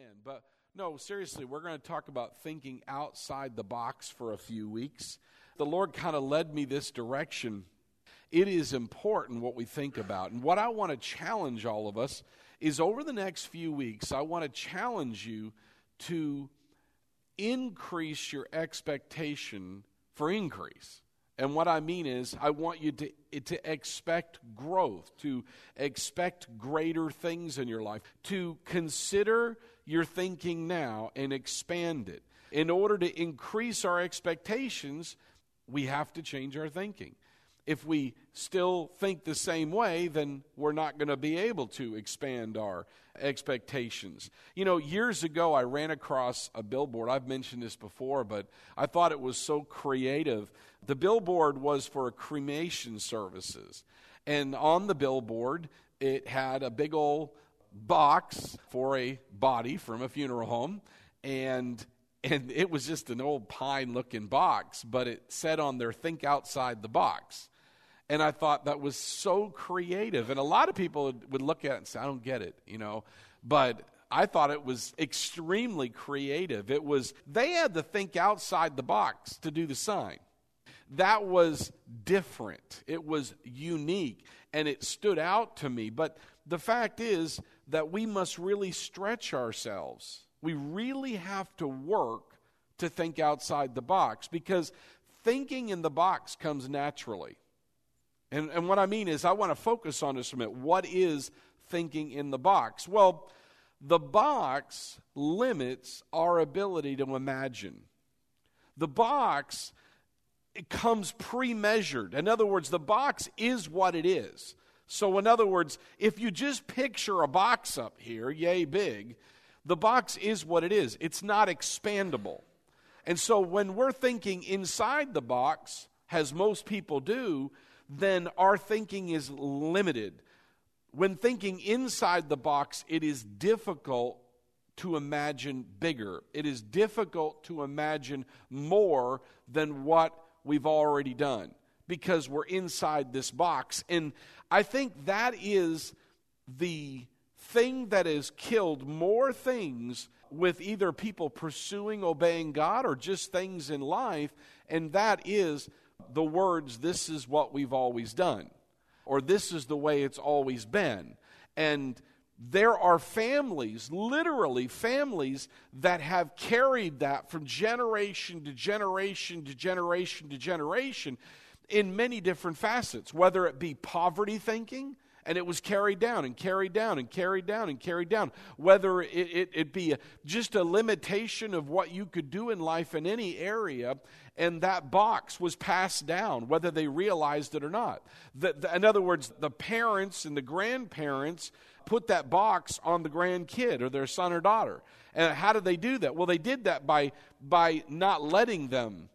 amen. But no, seriously, we're going to talk about thinking outside the box for a few weeks. The Lord kind of led me this direction. It is important what we think about. And what I want to challenge all of us is over the next few weeks, I want to challenge you to increase your expectation for increase. And what I mean is, I want you to, to expect growth, to expect greater things in your life, to consider your thinking now and expand it. In order to increase our expectations, we have to change our thinking if we still think the same way, then we're not going to be able to expand our expectations. You know, years ago, I ran across a billboard. I've mentioned this before, but I thought it was so creative. The billboard was for cremation services. And on the billboard, it had a big old box for a body from a funeral home. And and it was just an old pine looking box, but it said on there, think outside the box. And I thought that was so creative. And a lot of people would look at it and say, I don't get it, you know. But I thought it was extremely creative. It was, they had to think outside the box to do the sign. That was different, it was unique, and it stood out to me. But the fact is that we must really stretch ourselves. We really have to work to think outside the box because thinking in the box comes naturally. And, and what I mean is, I want to focus on this a minute. What is thinking in the box? Well, the box limits our ability to imagine. The box it comes pre measured. In other words, the box is what it is. So, in other words, if you just picture a box up here, yay big, the box is what it is. It's not expandable. And so, when we're thinking inside the box, as most people do, then our thinking is limited. When thinking inside the box, it is difficult to imagine bigger. It is difficult to imagine more than what we've already done because we're inside this box. And I think that is the thing that has killed more things with either people pursuing obeying God or just things in life, and that is the words, this is what we've always done, or this is the way it's always been. And there are families, literally families, that have carried that from generation to generation to generation to generation in many different facets, whether it be poverty thinking, and it was carried down and carried down and carried down and carried down. Whether it, it, it be a, just a limitation of what you could do in life in any area, and that box was passed down, whether they realized it or not. The, the, in other words, the parents and the grandparents put that box on the grandkid or their son or daughter. And how did they do that? Well, they did that by, by not letting them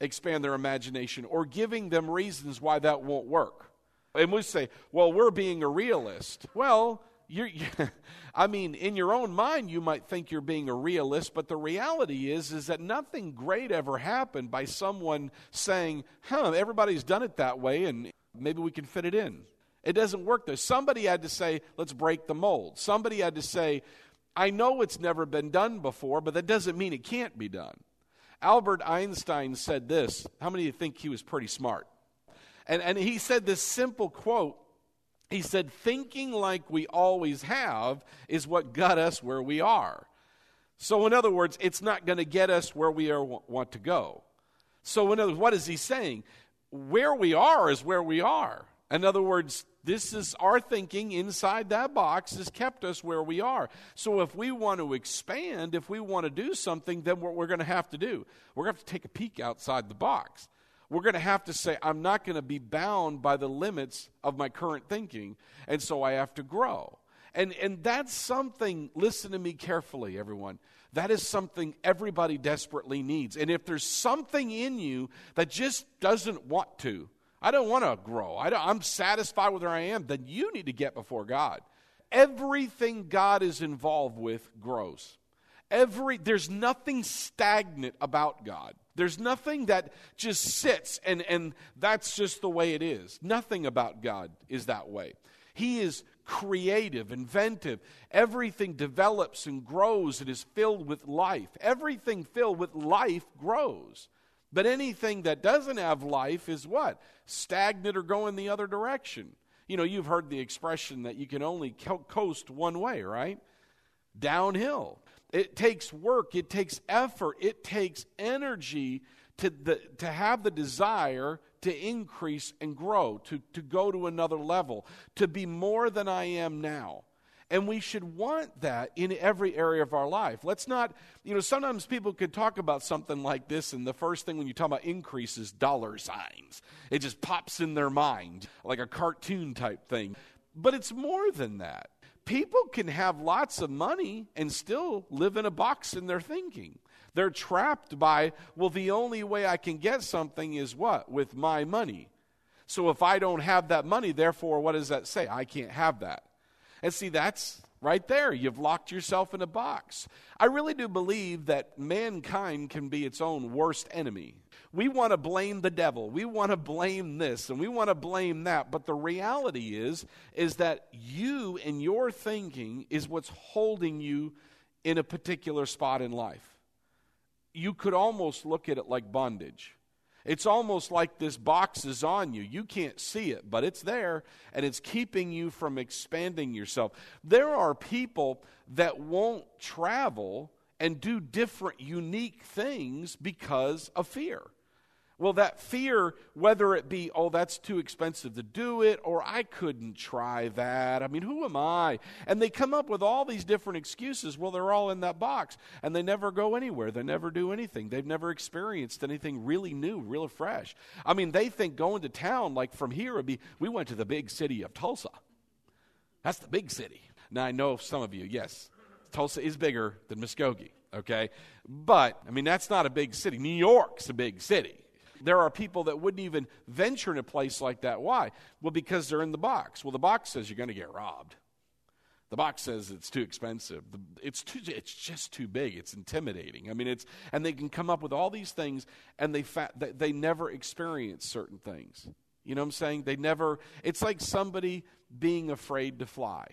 expand their imagination or giving them reasons why that won't work. And we say, well, we're being a realist. Well, you're, I mean, in your own mind, you might think you're being a realist, but the reality is, is that nothing great ever happened by someone saying, huh, everybody's done it that way, and maybe we can fit it in. It doesn't work there. Somebody had to say, let's break the mold. Somebody had to say, I know it's never been done before, but that doesn't mean it can't be done. Albert Einstein said this. How many of you think he was pretty smart? And, and he said this simple quote. He said, Thinking like we always have is what got us where we are. So, in other words, it's not going to get us where we are, want to go. So, in other words, what is he saying? Where we are is where we are. In other words, this is our thinking inside that box has kept us where we are. So if we want to expand, if we want to do something, then what we're going to have to do, we're going to have to take a peek outside the box we're going to have to say, I'm not going to be bound by the limits of my current thinking, and so I have to grow. And, and that's something, listen to me carefully, everyone. That is something everybody desperately needs. And if there's something in you that just doesn't want to, I don't want to grow, I am satisfied with where I am, then you need to get before God. Everything God is involved with grows. Every, there's nothing stagnant about God. There's nothing that just sits and, and that's just the way it is. Nothing about God is that way. He is creative, inventive. Everything develops and grows and is filled with life. Everything filled with life grows. But anything that doesn't have life is what? Stagnant or going the other direction. You know, you've heard the expression that you can only coast one way, right? Downhill. It takes work, it takes effort, it takes energy to, the, to have the desire to increase and grow, to, to go to another level, to be more than I am now. And we should want that in every area of our life. Let's not, you know, sometimes people could talk about something like this, and the first thing when you talk about increase is dollar signs. It just pops in their mind like a cartoon type thing. But it's more than that. People can have lots of money and still live in a box in their thinking. They're trapped by, well, the only way I can get something is what? With my money. So if I don't have that money, therefore, what does that say? I can't have that. And see, that's right there. You've locked yourself in a box. I really do believe that mankind can be its own worst enemy. We want to blame the devil. We want to blame this and we want to blame that. But the reality is is that you and your thinking is what's holding you in a particular spot in life. You could almost look at it like bondage. It's almost like this box is on you. You can't see it, but it's there and it's keeping you from expanding yourself. There are people that won't travel and do different, unique things because of fear. Well, that fear, whether it be, oh, that's too expensive to do it, or I couldn't try that. I mean, who am I? And they come up with all these different excuses. Well, they're all in that box, and they never go anywhere. They never do anything. They've never experienced anything really new, real fresh. I mean, they think going to town, like from here, would be, we went to the big city of Tulsa. That's the big city. Now, I know some of you, yes, Tulsa is bigger than Muskogee, okay? But, I mean, that's not a big city. New York's a big city. There are people that wouldn't even venture in a place like that. Why? Well, because they're in the box. Well, the box says you're going to get robbed. The box says it's too expensive. It's too. It's just too big. It's intimidating. I mean, it's and they can come up with all these things, and they fa- they never experience certain things. You know what I'm saying? They never. It's like somebody being afraid to fly.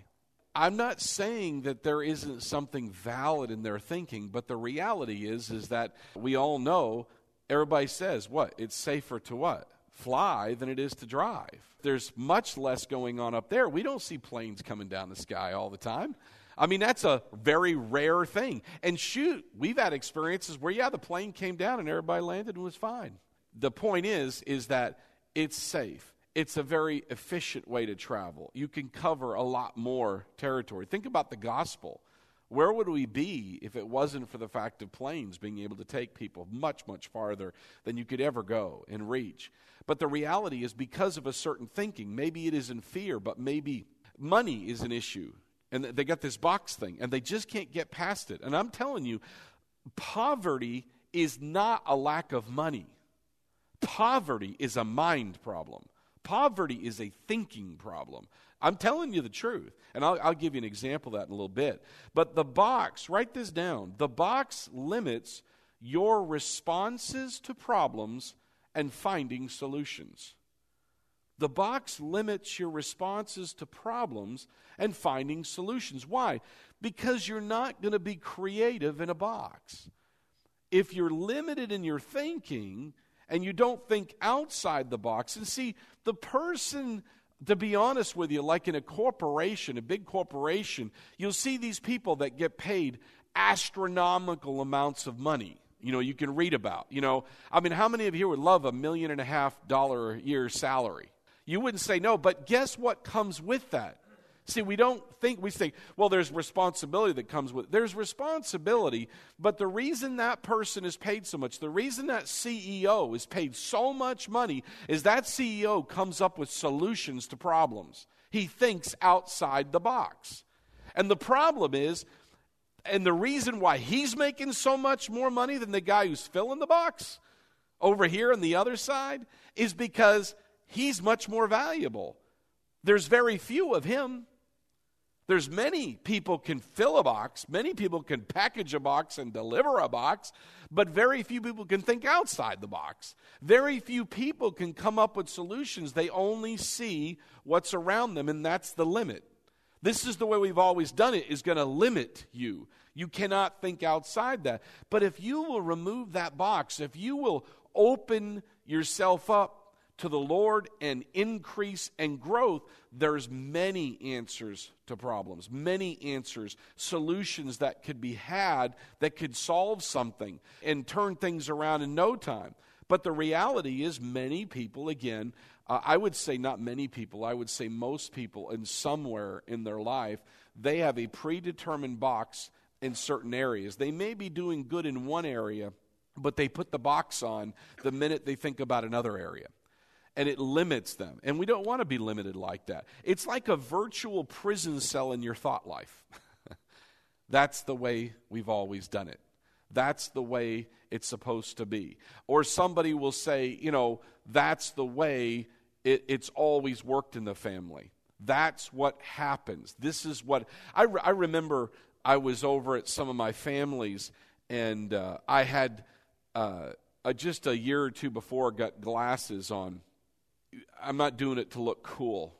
I'm not saying that there isn't something valid in their thinking, but the reality is is that we all know everybody says what? It's safer to what? Fly than it is to drive. There's much less going on up there. We don't see planes coming down the sky all the time. I mean, that's a very rare thing. And shoot, we've had experiences where, yeah, the plane came down and everybody landed and was fine. The point is, is that it's safe. It's a very efficient way to travel. You can cover a lot more territory. Think about the gospel. Where would we be if it wasn't for the fact of planes being able to take people much, much farther than you could ever go and reach? But the reality is, because of a certain thinking, maybe it is in fear, but maybe money is an issue. And they got this box thing, and they just can't get past it. And I'm telling you, poverty is not a lack of money, poverty is a mind problem. Poverty is a thinking problem. I'm telling you the truth. And I'll, I'll, give you an example of that in a little bit. But the box, write this down the box limits your responses to problems and finding solutions. The box limits your responses to problems and finding solutions. Why? Because you're not going to be creative in a box. If you're limited in your thinking and you don't think outside the box, and see, the person to be honest with you, like in a corporation, a big corporation, you'll see these people that get paid astronomical amounts of money. You know, you can read about. You know, I mean, how many of you would love a million and a half dollar a year salary? You wouldn't say no, but guess what comes with that? See, we don't think, we think, well, there's responsibility that comes with There's responsibility, but the reason that person is paid so much, the reason that CEO is paid so much money is that CEO comes up with solutions to problems. He thinks outside the box. And the problem is, and the reason why he's making so much more money than the guy who's filling the box over here on the other side is because he's much more valuable. There's very few of him. There's many people can fill a box, many people can package a box and deliver a box, but very few people can think outside the box. Very few people can come up with solutions. They only see what's around them, and that's the limit. This is the way we've always done it, is going to limit you. You cannot think outside that. But if you will remove that box, if you will open yourself up to the Lord and increase and growth, there's many answers to problems, many answers, solutions that could be had that could solve something and turn things around in no time. But the reality is, many people, again, uh, I would say not many people, I would say most people, in somewhere in their life, they have a predetermined box in certain areas. They may be doing good in one area, but they put the box on the minute they think about another area. And it limits them. And we don't want to be limited like that. It's like a virtual prison cell in your thought life. That's the way we've always done it. That's the way it's supposed to be. Or somebody will say, you know, that's the way it, it's always worked in the family. That's what happens. This is what I, re- I remember I was over at some of my families, and uh, I had uh, just a year or two before got glasses on. I'm not doing it to look cool.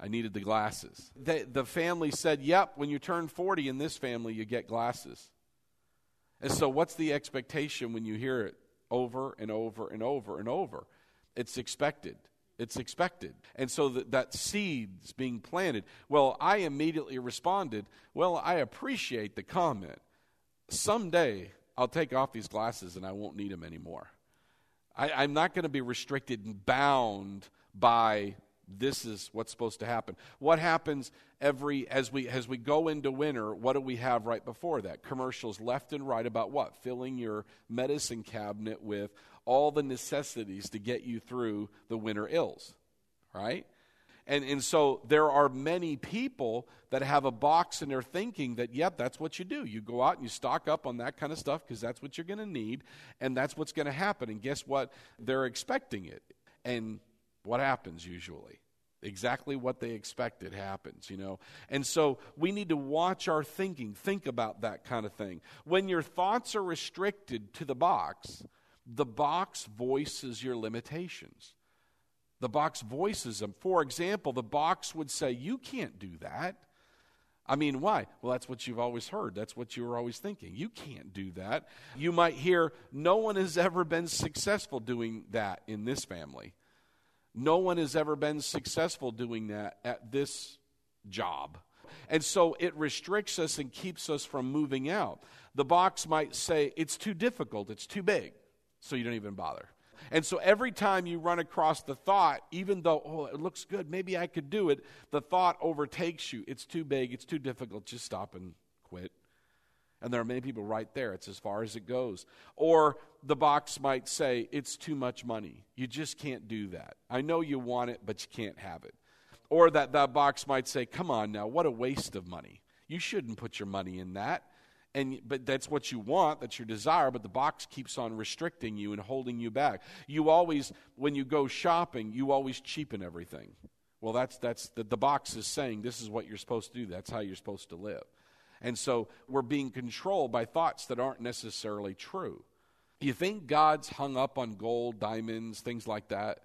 I needed the glasses. They, the family said, Yep, when you turn 40 in this family, you get glasses. And so, what's the expectation when you hear it over and over and over and over? It's expected. It's expected. And so that, that seed's being planted. Well, I immediately responded, Well, I appreciate the comment. Someday I'll take off these glasses and I won't need them anymore. I, I'm not going to be restricted and bound by this is what's supposed to happen. What happens every as we as we go into winter, what do we have right before that? Commercials left and right about what? Filling your medicine cabinet with all the necessities to get you through the winter ills, right? And, and so there are many people that have a box in their thinking that, yep, that's what you do. You go out and you stock up on that kind of stuff because that's what you're going to need and that's what's going to happen. And guess what? They're expecting it. And what happens usually? Exactly what they expected happens, you know. And so we need to watch our thinking, think about that kind of thing. When your thoughts are restricted to the box, the box voices your limitations. The box voices them. For example, the box would say, You can't do that. I mean, why? Well, that's what you've always heard. That's what you were always thinking. You can't do that. You might hear, No one has ever been successful doing that in this family. No one has ever been successful doing that at this job. And so it restricts us and keeps us from moving out. The box might say, It's too difficult, it's too big so you don't even bother. And so every time you run across the thought, even though, oh, it looks good, maybe I could do it, the thought overtakes you. It's too big, it's too difficult, just stop and quit. And there are many people right there. It's as far as it goes. Or the box might say, it's too much money. You just can't do that. I know you want it, but you can't have it. Or that, that box might say, come on now, what a waste of money. You shouldn't put your money in that and but that's what you want that's your desire but the box keeps on restricting you and holding you back. You always when you go shopping you always cheapen everything. Well that's that's the, the box is saying this is what you're supposed to do that's how you're supposed to live. And so we're being controlled by thoughts that aren't necessarily true. You think god's hung up on gold diamonds things like that?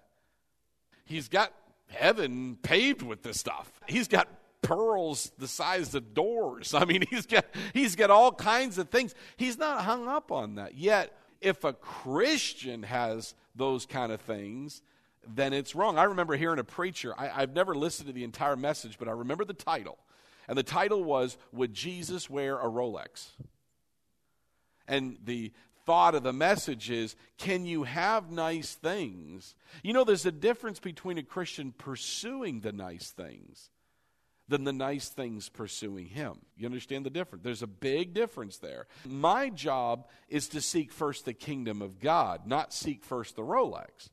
He's got heaven paved with this stuff. He's got pearls the size of doors. I mean, he's got, he's got all kinds of things. He's not hung up on that. Yet, if a Christian has those kind of things, then it's wrong. I remember hearing a preacher, I, have never listened to the entire message, but I remember the title. And the title was, Would Jesus Wear a Rolex? And the thought of the message is, Can you have nice things? You know, there's a difference between a Christian pursuing the nice things than the nice things pursuing him. You understand the difference? There's a big difference there. My job is to seek first the kingdom of God, not seek first the Rolex.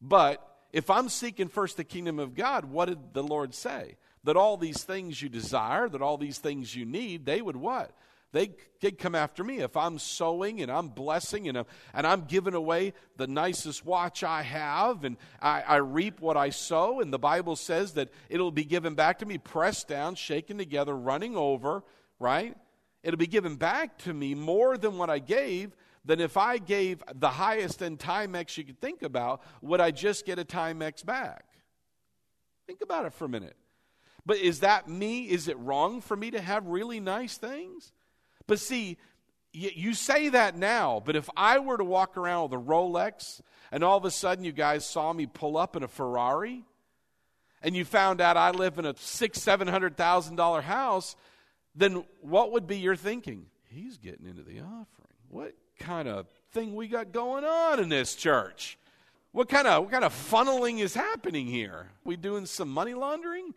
But if I'm seeking first the kingdom of God, what did the Lord say? That all these things you desire, that all these things you need, they would what? They could come after me. If I'm sowing and I'm blessing and I'm, and I'm giving away the nicest watch I have and I, I reap what I sow, and the Bible says that it'll be given back to me, pressed down, shaken together, running over, right? It'll be given back to me more than what I gave. Than if I gave the highest end Timex you could think about, would I just get a Timex back? Think about it for a minute. But is that me? Is it wrong for me to have really nice things? But see, you say that now, but if I were to walk around with a Rolex and all of a sudden you guys saw me pull up in a Ferrari and you found out I live in a six, seven hundred thousand dollar house, then what would be your thinking? He's getting into the offering. What kind of thing we got going on in this church? What kind of what kind of funneling is happening here? We doing some money laundering?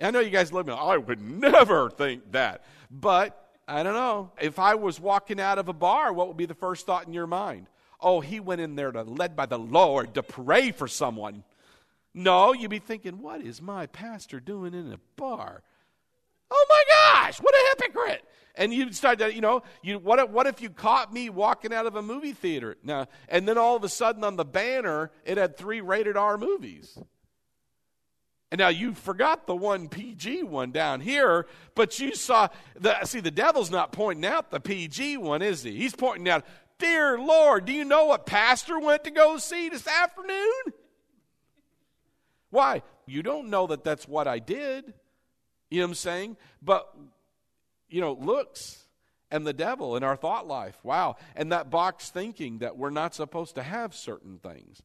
I know you guys love me. I would never think that. But I don't know. If I was walking out of a bar, what would be the first thought in your mind? Oh, he went in there to led by the Lord to pray for someone. No, you'd be thinking, what is my pastor doing in a bar? Oh my gosh, what a hypocrite. And you'd start to, you know, you, what, if, what if you caught me walking out of a movie theater? Now, and then all of a sudden on the banner, it had three rated R movies. And now you forgot the one PG one down here, but you saw the see the devil's not pointing out the PG one, is he? He's pointing out, "Dear Lord, do you know what pastor went to go see this afternoon?" Why? You don't know that that's what I did. You know what I'm saying? But you know, looks and the devil in our thought life. Wow. And that box thinking that we're not supposed to have certain things.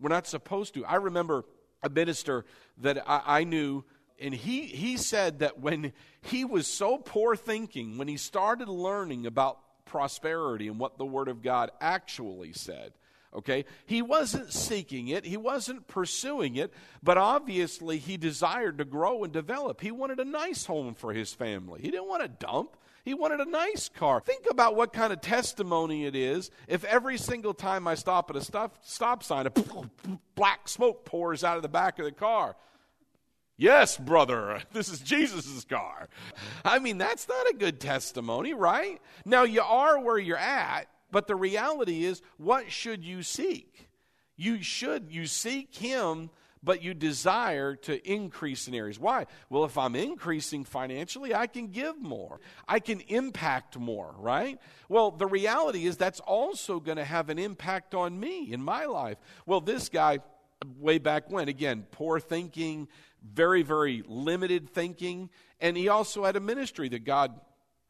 We're not supposed to. I remember a minister that I, I knew and he, he said that when he was so poor thinking, when he started learning about prosperity and what the Word of God actually said, okay, he wasn't seeking it, he wasn't pursuing it, but obviously he desired to grow and develop. He wanted a nice home for his family, he didn't want a dump. He wanted a nice car. Think about what kind of testimony it is if every single time I stop at a stop, stop sign, a black smoke pours out of the back of the car. Yes, brother, this is Jesus' car. I mean, that's not a good testimony, right? Now, you are where you're at, but the reality is, what should you seek? You should, you seek Him but you desire to increase in areas. Why? Well, if I'm increasing financially, I can give more, I can impact more, right? Well, the reality is that's also going to have an impact on me in my life. Well, this guy, way back when, again, poor thinking, very, very limited thinking, and he also had a ministry that God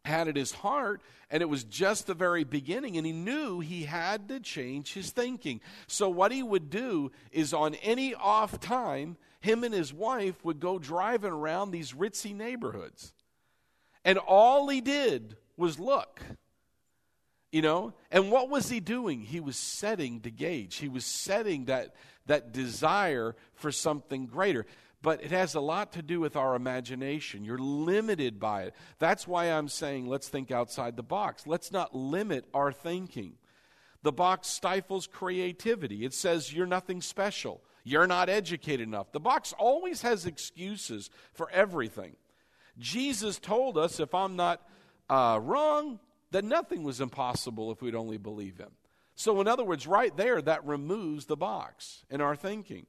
had at his heart, and it was just the very beginning, and he knew he had to change his thinking. So, what he would do is on any off time, him and his wife would go driving around these ritzy neighborhoods. And all he did was look. You know? And what was he doing? He was setting the gauge. He was setting that, that desire for something greater but it has a lot to do with our imagination. You're limited by it. That's why I'm saying let's think outside the box. Let's not limit our thinking. The box stifles creativity. It says you're nothing special. You're not educated enough. The box always has excuses for everything. Jesus told us, if I'm not uh, wrong, that nothing was impossible if we'd only believe him. So, in other words, right there, that removes the box in our thinking.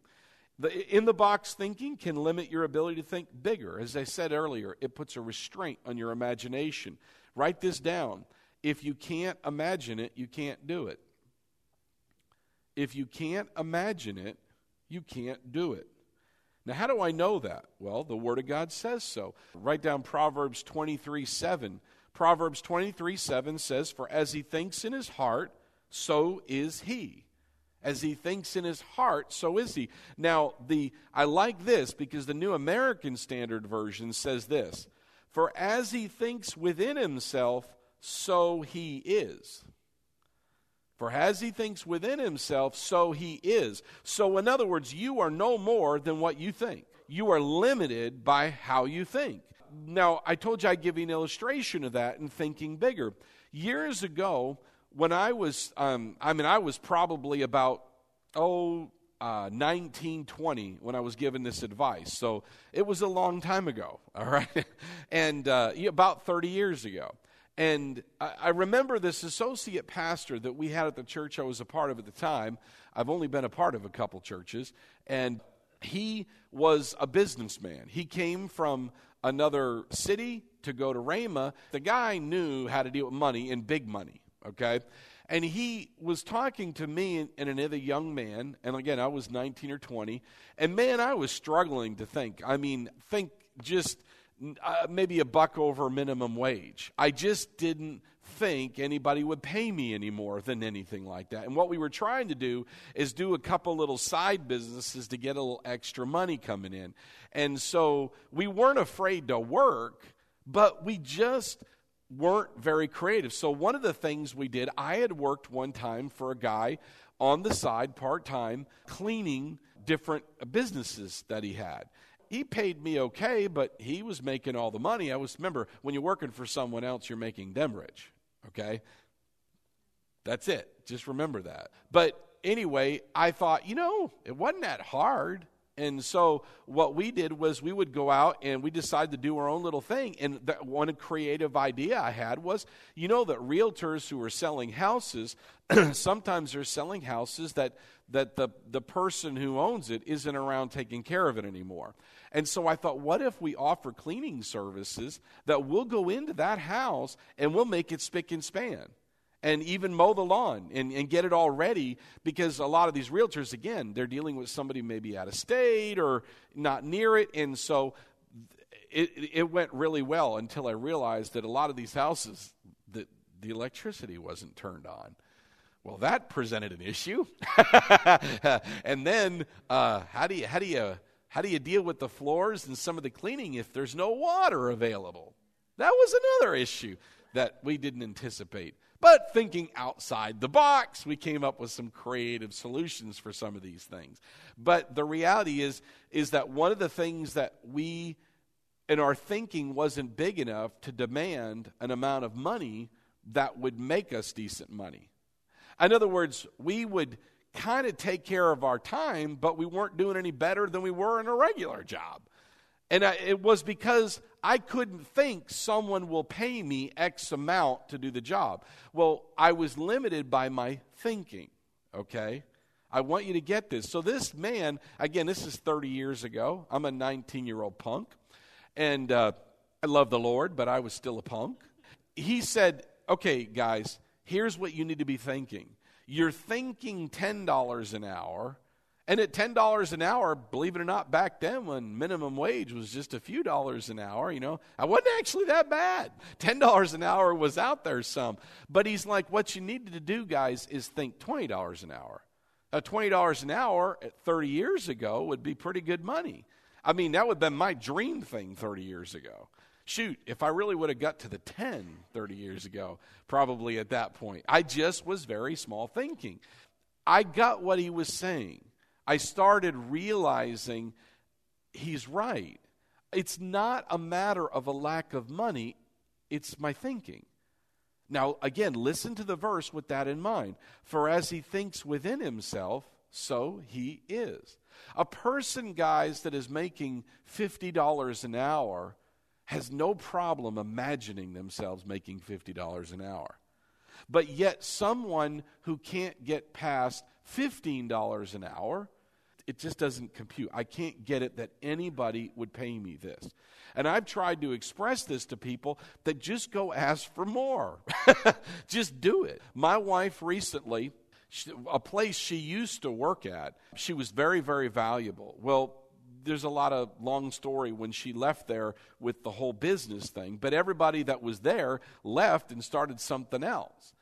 The in the box thinking can limit your ability to think bigger. As I said earlier, it puts a restraint on your imagination. Write this down. If you can't imagine it, you can't do it. If you can't imagine it, you can't do it. Now, how do I know that? Well, the Word of God says so. Write down Proverbs 23 7. Proverbs 23 7 says, For as he thinks in his heart, so is he. As he thinks in his heart, so is he. Now, the I like this because the New American Standard Version says this For as he thinks within himself, so he is. For as he thinks within himself, so he is. So, in other words, you are no more than what you think. You are limited by how you think. Now, I told you I'd give you an illustration of that in thinking bigger. Years ago, when I was, um, I mean, I was probably about, oh, uh, 19, 20 when I was given this advice. So it was a long time ago, all right? and uh, about 30 years ago. And I, I remember this associate pastor that we had at the church I was a part of at the time. I've only been a part of a couple churches. And he was a businessman. He came from another city to go to Rhema. The guy knew how to deal with money and big money okay? And he was talking to me and another young man, and again, I was 19 or 20, and man, I was struggling to think. I mean, think just uh, maybe a buck over minimum wage. I just didn't think anybody would pay me any more than anything like that. And what we were trying to do is do a couple little side businesses to get a little extra money coming in. And so we weren't afraid to work, but we just weren't very creative. So one of the things we did, I had worked one time for a guy on the side, part time, cleaning different businesses that he had he paid me okay, but he was making all the money. I was remember when you're working for someone else, you're making them rich. Okay? That's it. Just remember that. But anyway, I thought, you know, it wasn't that hard. And so what we did was we would go out and we decided to do our own little thing. And one creative idea I had was, you know, that realtors who are selling houses, sometimes they're selling houses that that the, the person who owns it isn't around taking care of it anymore. And so I thought, what if we offer cleaning services that we'll go into that house and we'll make it spick and span? And even mow the lawn and, and get it all ready because a lot of these realtors again they're dealing with somebody maybe out of state or not near it and so it, it went really well until i realized that a lot of these houses that the electricity wasn't turned on. Well that presented an issue. And then uh, how do you how do you how do you deal with the floors and some of the cleaning if there's no water available? That was another issue that we didn't anticipate but thinking outside the box, we came up with some creative solutions for some of these things. But the reality is, is that one of the things that we in our thinking wasn't big enough to demand an amount of money that would make us decent money. In other words, we would kind of take care of our time, but we weren't doing any better than we were in a regular job. And I, it was because I couldn't think someone will pay me X amount to do the job. Well, I was limited by my thinking, okay? I want you to get this. So, this man, again, this is 30 years ago. I'm a 19 year old punk. And uh, I love the Lord, but I was still a punk. He said, okay, guys, here's what you need to be thinking. You're thinking $10 an hour and at $10 an hour, believe it or not, back then when minimum wage was just a few dollars an hour, you know, I wasn't actually that bad. $10 an hour was out there some. But he's like, what you needed to do, guys, is think $20 an hour. Now, $20 an hour at 30 years ago would be pretty good money. I mean, that would have been my dream thing 30 years ago. Shoot, if I really would have got to the 10 30 years ago, probably at that point. I just was very small thinking. I got what he was saying. I started realizing he's right. It's not a matter of a lack of money, it's my thinking. Now, again, listen to the verse with that in mind. For as he thinks within himself, so he is. A person, guys, that is making $50 an hour has no problem imagining themselves making $50 an hour. But yet, someone who can't get past $15 an hour, it just doesn't compute. I can't get it that anybody would pay me this. And I've tried to express this to people that just go ask for more. just do it. My wife recently, a place she used to work at, she was very, very valuable. Well, there's a lot of long story when she left there with the whole business thing, but everybody that was there left and started something else.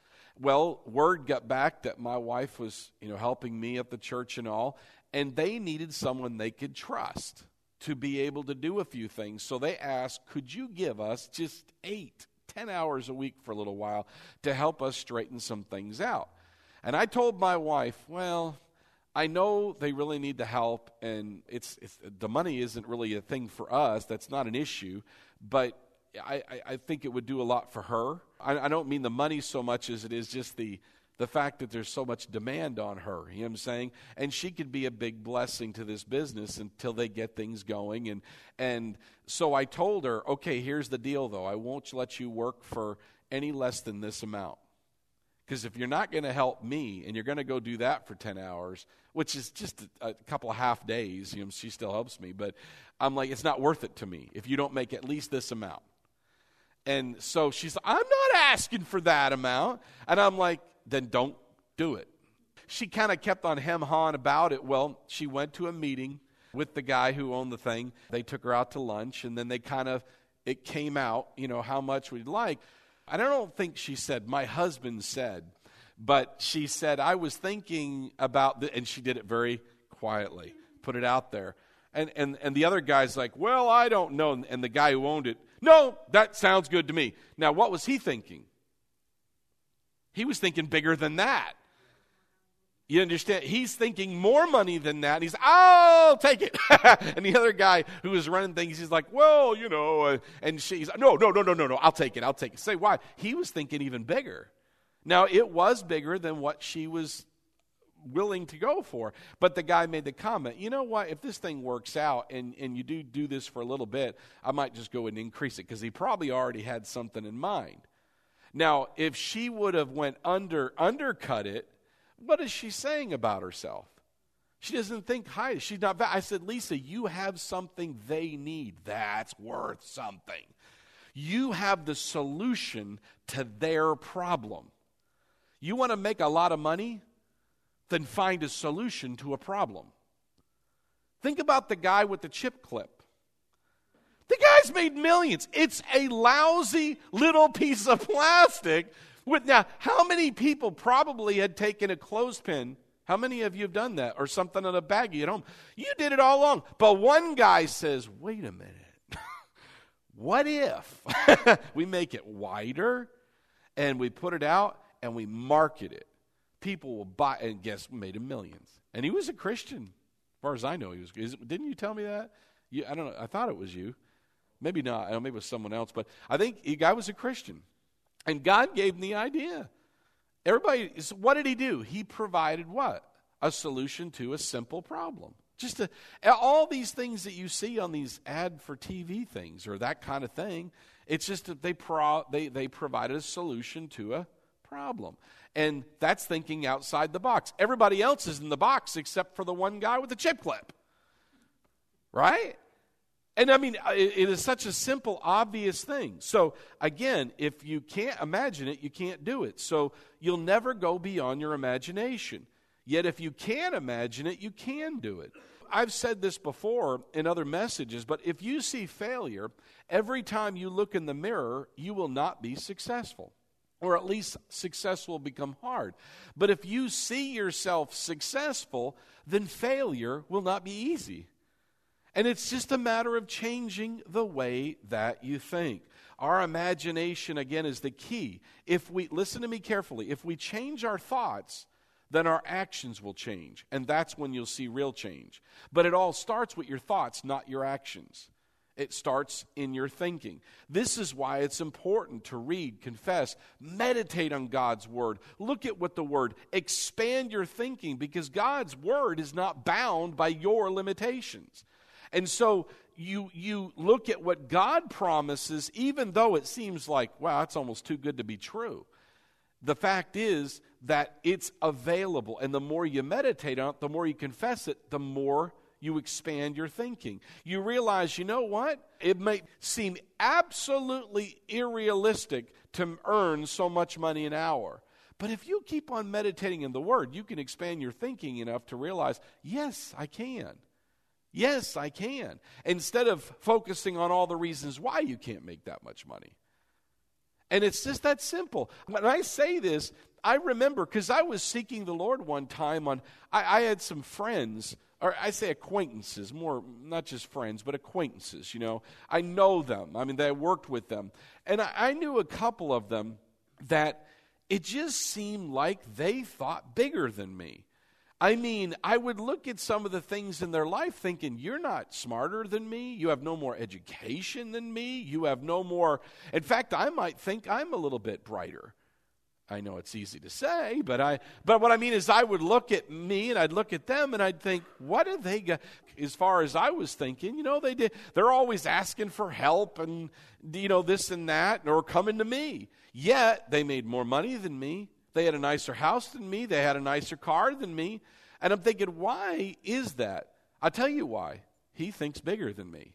Well, word got back that my wife was, you know, helping me at the church and all, and they needed someone they could trust to be able to do a few things. So they asked, Could you give us just eight, ten hours a week for a little while to help us straighten some things out? And I told my wife, Well, I know they really need the help, and it's, it's the money isn't really a thing for us. That's not an issue, but I, I, I think it would do a lot for her. I, I don't mean the money so much as it is just the the fact that there's so much demand on her. You know what I'm saying? And she could be a big blessing to this business until they get things going. And and so I told her, okay, here's the deal though. I won't let you work for any less than this amount. Because if you're not going to help me and you're going to go do that for 10 hours, which is just a, a, couple of half days, you know, she still helps me, but I'm like, it's not worth it to me if you don't make at least this amount. And so she's I'm not asking for that amount. And I'm like, then don't do it. She kind of kept on hem hawing about it. Well, she went to a meeting with the guy who owned the thing. They took her out to lunch, and then they kind of, it came out, you know, how much we'd like. And I don't think she said, my husband said, but she said, I was thinking about, the, and she did it very quietly, put it out there. And, and, and the other guy's like, well, I don't know. And the guy who owned it, no, that sounds good to me. Now, what was he thinking? He was thinking bigger than that. You understand? He's thinking more money than that. he's, I'll take it. and the other guy who was running things, he's like, well, you know, uh, and she's, no, no, no, no, no, no, I'll take it. I'll take it. Say why? He was thinking even bigger. Now, it was bigger than what she was willing to go for. But the guy made the comment, you know what, if this thing works out and, and you do do this for a little bit, I might just go and increase it because he probably already had something in mind. Now, if she would have went under undercut it, what is she saying about herself? She doesn't think high. She's not. I said, Lisa, you have something they need. That's worth something. You have the solution to their problem. You want to make a lot of money? Then find a solution to a problem. Think about the guy with the chip clip. The guy's made millions. It's a lousy little piece of plastic with, now, how many people probably had taken a clothespin? How many of you have done that? Or something in a baggie at home? You did it all along. But one guy says, wait a minute. what if we make it wider and we put it out and we market it? People will buy, and guess made him millions. And he was a Christian, as far as I know. He was. Didn't you tell me that? You, I don't know. I thought it was you. Maybe not. I know maybe it was someone else. But I think the guy was a Christian. And God gave him the idea. Everybody, what did he do? He provided what? A solution to a simple problem. Just a, all these things that you see on these ad for TV things or that kind of thing, it's just that they, pro, they, they provided a solution to a problem. And that's thinking outside the box. Everybody else is in the box except for the one guy with the chip clip. Right? And I mean, it is such a simple, obvious thing. So, again, if you can't imagine it, you can't do it. So, you'll never go beyond your imagination. Yet, if you can imagine it, you can do it. I've said this before in other messages, but if you see failure, every time you look in the mirror, you will not be successful. Or at least success will become hard. But if you see yourself successful, then failure will not be easy. And it's just a matter of changing the way that you think. Our imagination, again, is the key. If we, listen to me carefully, if we change our thoughts, then our actions will change. And that's when you'll see real change. But it all starts with your thoughts, not your actions. It starts in your thinking. This is why it's important to read, confess, meditate on God's word. Look at what the word, expand your thinking because God's word is not bound by your limitations. And so you, you look at what God promises, even though it seems like, wow, that's almost too good to be true. The fact is that it's available. And the more you meditate on it, the more you confess it, the more you expand your thinking. You realize, you know what? It may seem absolutely irrealistic to earn so much money an hour. But if you keep on meditating in the Word, you can expand your thinking enough to realize, yes, I can. Yes, I can. Instead of focusing on all the reasons why you can't make that much money. And it's just that simple. When I say this, I remember because I was seeking the Lord one time on, I, I, had some friends, or I say acquaintances, more, not just friends, but acquaintances, you know. I know them. I mean, I worked with them. And I, I knew a couple of them that it just seemed like they thought bigger than me. I mean, I would look at some of the things in their life thinking, you're not smarter than me. You have no more education than me. You have no more. In fact, I might think I'm a little bit brighter. I know it's easy to say, but I but what I mean is I would look at me and I'd look at them and I'd think, what do they got as far as I was thinking, you know, they did they're always asking for help and you know this and that or coming to me. Yet they made more money than me. They had a nicer house than me. They had a nicer car than me. And I'm thinking, why is that? I'll tell you why. He thinks bigger than me.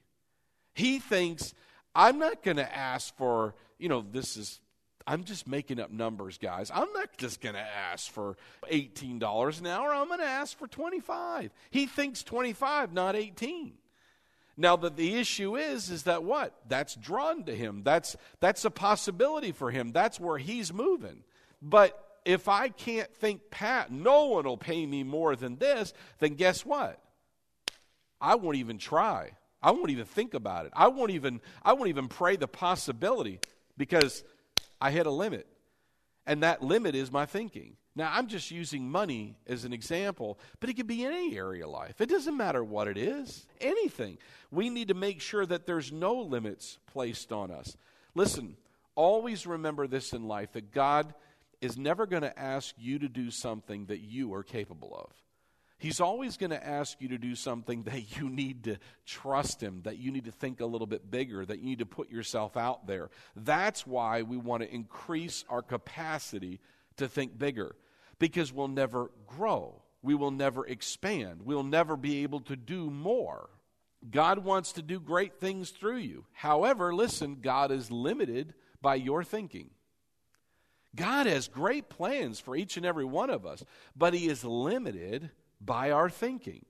He thinks, I'm not going to ask for, you know, this is, I'm just making up numbers, guys. I'm not just going to ask for $18 an hour. I'm going to ask for 25. He thinks 25, not 18. Now that the issue is is that what? That's drawn to him. That's that's a possibility for him. That's where he's moving. But if I can't think pat, no one will pay me more than this, then guess what? I won't even try. I won't even think about it. I won't even I won't even pray the possibility because I hit a limit. And that limit is my thinking. Now, I'm just using money as an example, but it could be any area of life. It doesn't matter what it is, anything. We need to make sure that there's no limits placed on us. Listen, always remember this in life that God is never going to ask you to do something that you are capable of. He's always going to ask you to do something that you need to trust Him, that you need to think a little bit bigger, that you need to put yourself out there. That's why we want to increase our capacity to think bigger, because we'll never grow. We will never expand. We'll never be able to do more. God wants to do great things through you. However, listen, God is limited by your thinking. God has great plans for each and every one of us, but He is limited by our thinking.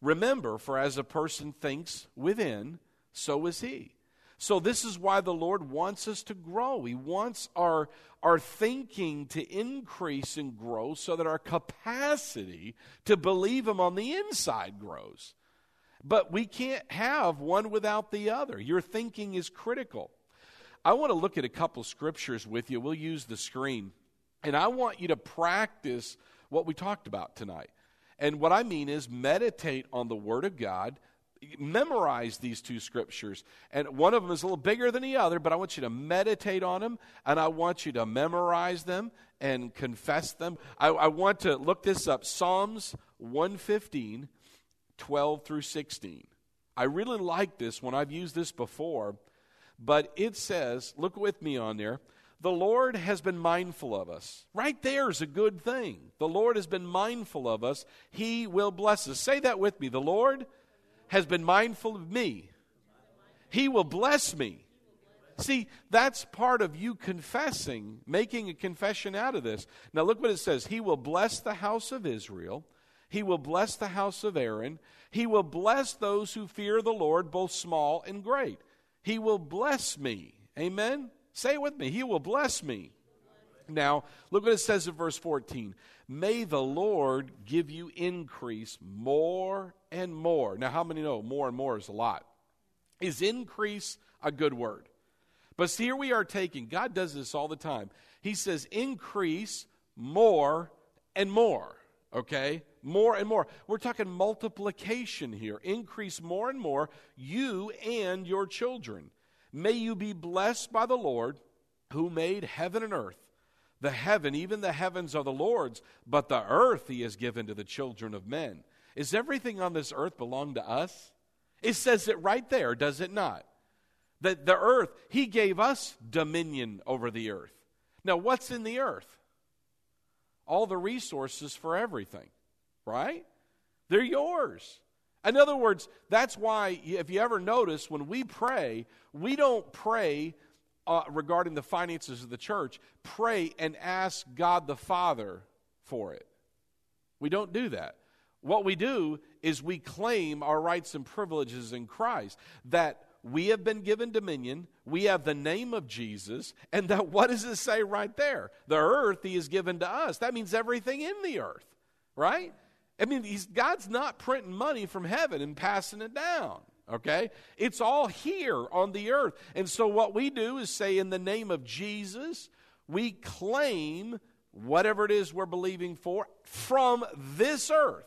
Remember, for as a person thinks within, so is he. So, this is why the Lord wants us to grow. He wants our, our thinking to increase and grow so that our capacity to believe Him on the inside grows. But we can't have one without the other. Your thinking is critical. I want to look at a couple scriptures with you. We'll use the screen. And I want you to practice what we talked about tonight. And what I mean is meditate on the Word of God, memorize these two scriptures. And one of them is a little bigger than the other, but I want you to meditate on them and I want you to memorize them and confess them. I, I want to look this up Psalms 115, 12 through 16. I really like this one. I've used this before, but it says, look with me on there the Lord has been mindful of us. Right there is a good thing. The Lord has been mindful of us. He will bless us. Say that with me. The Lord has been mindful of me. He will bless me. See, that's part of you confessing, making a confession out of this. Now, look what it says He will bless the house of Israel. He will bless the house of Aaron. He will bless those who fear the Lord, both small and great. He will bless me. Amen. Say it with me. He will bless me. Now, look what it says in verse 14. May the Lord give you increase more and more. Now, how many know more and more is a lot? Is increase a good word? But see, here we are taking, God does this all the time. He says, increase more and more. Okay? More and more. We're talking multiplication here. Increase more and more, you and your children. May you be blessed by the Lord who made heaven and earth. The heaven, even the heavens are the Lord's, but the earth he has given to the children of men. Is everything on this earth belong to us? It says it right there, does it not? That the earth, he gave us dominion over the earth. Now, what's in the earth? All the resources for everything, right? They're yours. In other words, that's why, if you ever notice, when we pray, we don't pray uh, regarding the finances of the church, pray and ask God the Father for it. We don't do that. What we do is we claim our rights and privileges in Christ, that we have been given dominion, we have the name of Jesus, and that what does it say right there? The earth he has given to us. That means everything in the earth, right? I mean, God's not printing money from heaven and passing it down. Okay? It's all here on the earth. And so what we do is say, in the name of Jesus, we claim whatever it is we're believing for from this earth.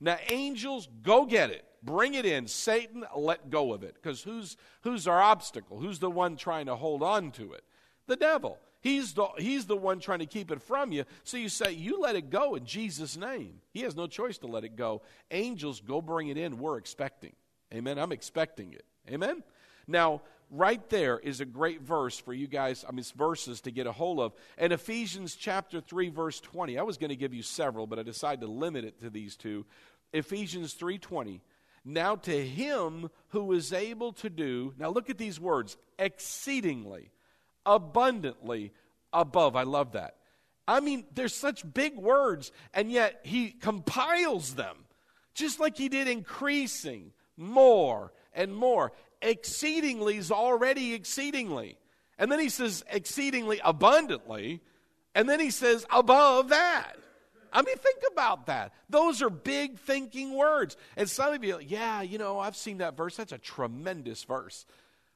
Now, angels, go get it. Bring it in. Satan, let go of it. Because who's, who's our obstacle? Who's the one trying to hold on to it? The devil. He's the, he's the one trying to keep it from you. So you say, You let it go in Jesus' name. He has no choice to let it go. Angels, go bring it in. We're expecting. Amen. I'm expecting it. Amen. Now, right there is a great verse for you guys, I mean, verses to get a hold of. And Ephesians chapter 3, verse 20. I was going to give you several, but I decided to limit it to these two. Ephesians 3:20. Now to him who is able to do, now look at these words, exceedingly abundantly above. I love that. I mean, there's such big words, and yet he compiles them, just like he did increasing, more and more. Exceedingly is already exceedingly. And then he says exceedingly abundantly, and then he says above that. I mean, think about that. Those are big thinking words. And some of you, yeah, you know, I've seen that verse. That's a tremendous verse.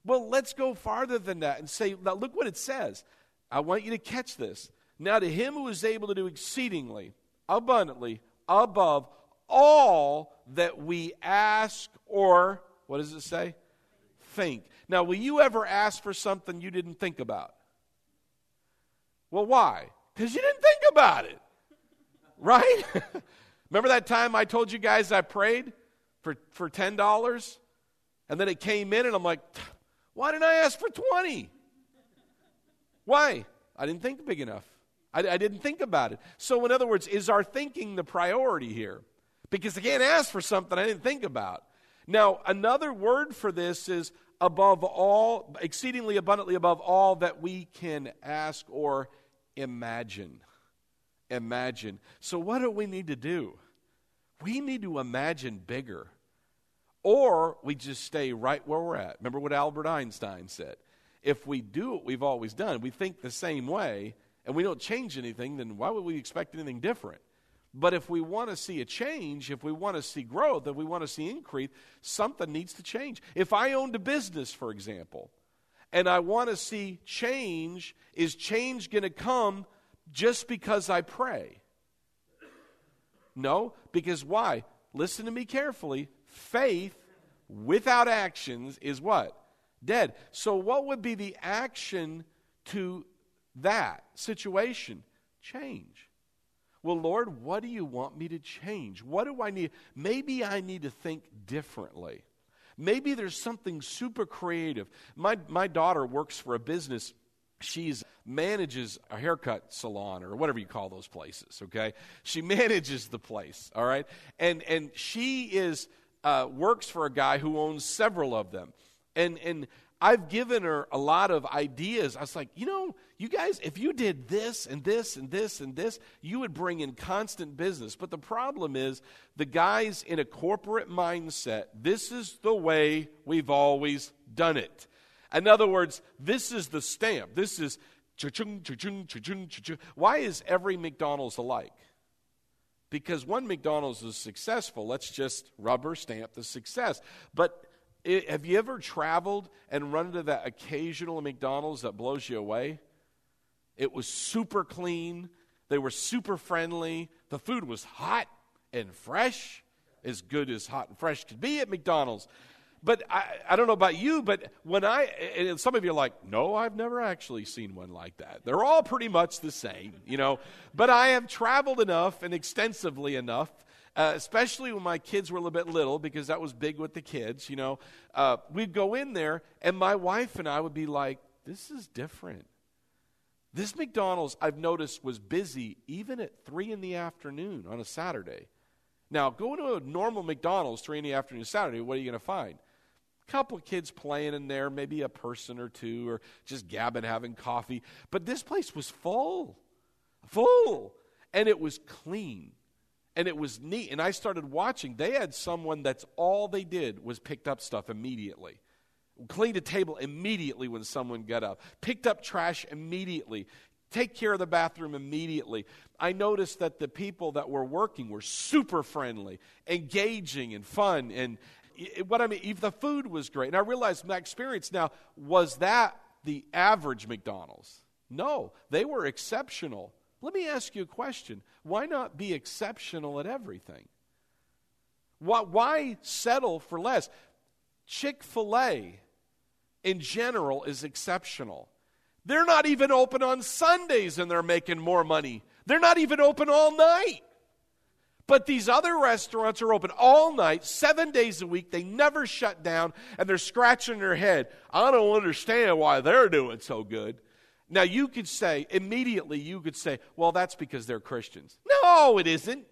Well, let's go farther than that and say, now look what it says. I want you to catch this. Now, to him who is able to do exceedingly, abundantly, above all that we ask or, what does it say? Think. Now, will you ever ask for something you didn't think about? Well, why? Because you didn't think about it. Right? Remember that time I told you guys I prayed for, for $10? And then it came in, and I'm like, why didn't I ask for 20? Why? I didn't think big enough. I, I, didn't think about it. So, in other words, is our thinking the priority here? Because I can't ask for something I didn't think about. Now, another word for this is above all, exceedingly abundantly above all that we can ask or imagine imagine. So, what do we need to do? We need to imagine bigger. Or we just stay right where we're at. Remember what Albert Einstein said? If we do what we've always done, we think the same way, and we don't change anything, then why would we expect anything different? But if we want to see a change, if we want to see growth, if we want to see increase, something needs to change. If I owned a business, for example, and I want to see change, is change going to come just because I pray. No, because why? Listen to me carefully. Faith without actions is what? Dead. So, what would be the action to that situation? Change. Well, Lord, what do you want me to change? What do I need? Maybe I need to think differently. Maybe there's something super creative. My, my daughter works for a business she's manages a haircut salon or whatever you call those places okay she manages the place all right and and she is uh, works for a guy who owns several of them. And and i've given her a lot of ideas. I was like you know you guys if you did this and this and this and this you would bring in constant business. But the problem is the guys in a corporate mindset. This is the way we've always done it. In other words, this is the stamp. This is why is every McDonald's alike? Because one McDonald's is successful. Let's just rubber stamp the success. But it, have you ever traveled and run into that occasional McDonald's that blows you away? It was super clean. They were super friendly. The food was hot and fresh, as good as hot and fresh could be at McDonald's. But I, I don't know about you, but when I, and some of you are like, no, I've never actually seen one like that. They're all pretty much the same, you know. But I have traveled enough and extensively enough, uh, especially when my kids were a little bit little, because that was big with the kids, you know. Uh, we'd go in there, and my wife and I would be like, this is different. This McDonald's, I've noticed, was busy even at 3 in the afternoon on a Saturday. Now, go to a normal McDonald's 3 in the afternoon Saturday, what are you going to find? Couple of kids playing in there, maybe a person or two, or just gabbing, having coffee. But this place was full, full, and it was clean, and it was neat. And I started watching. They had someone that's all they did was picked up stuff immediately. Cleaned a table immediately when someone got up. Picked up trash immediately take care of the bathroom immediately. I noticed that the people that were working were super friendly, engaging, and fun. And, what I mean, if the food was great, and I realized my experience now was that the average McDonald's? No, they were exceptional. Let me ask you a question. Why not be exceptional at everything? Why, why settle for less? Chick fil A in general is exceptional. They're not even open on Sundays and they're making more money. They're not even open all night. But these other restaurants are open all night, seven days a week. They never shut down, and they're scratching their head. I don't understand why they're doing so good. Now, you could say, immediately, you could say, well, that's because they're Christians. No, it isn't.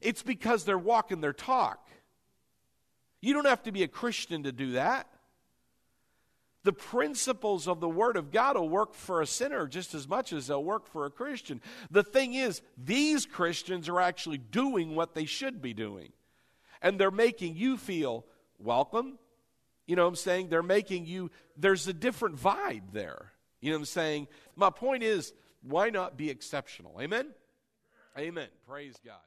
It's because they're walking their talk. You don't have to be a Christian to do that. The principles of the Word of God will work for a sinner just as much as they'll work for a Christian. The thing is, these Christians are actually doing what they should be doing. And they're making you feel welcome. You know what I'm saying? They're making you, there's a different vibe there. You know what I'm saying? My point is, why not be exceptional? Amen? Amen. Praise God.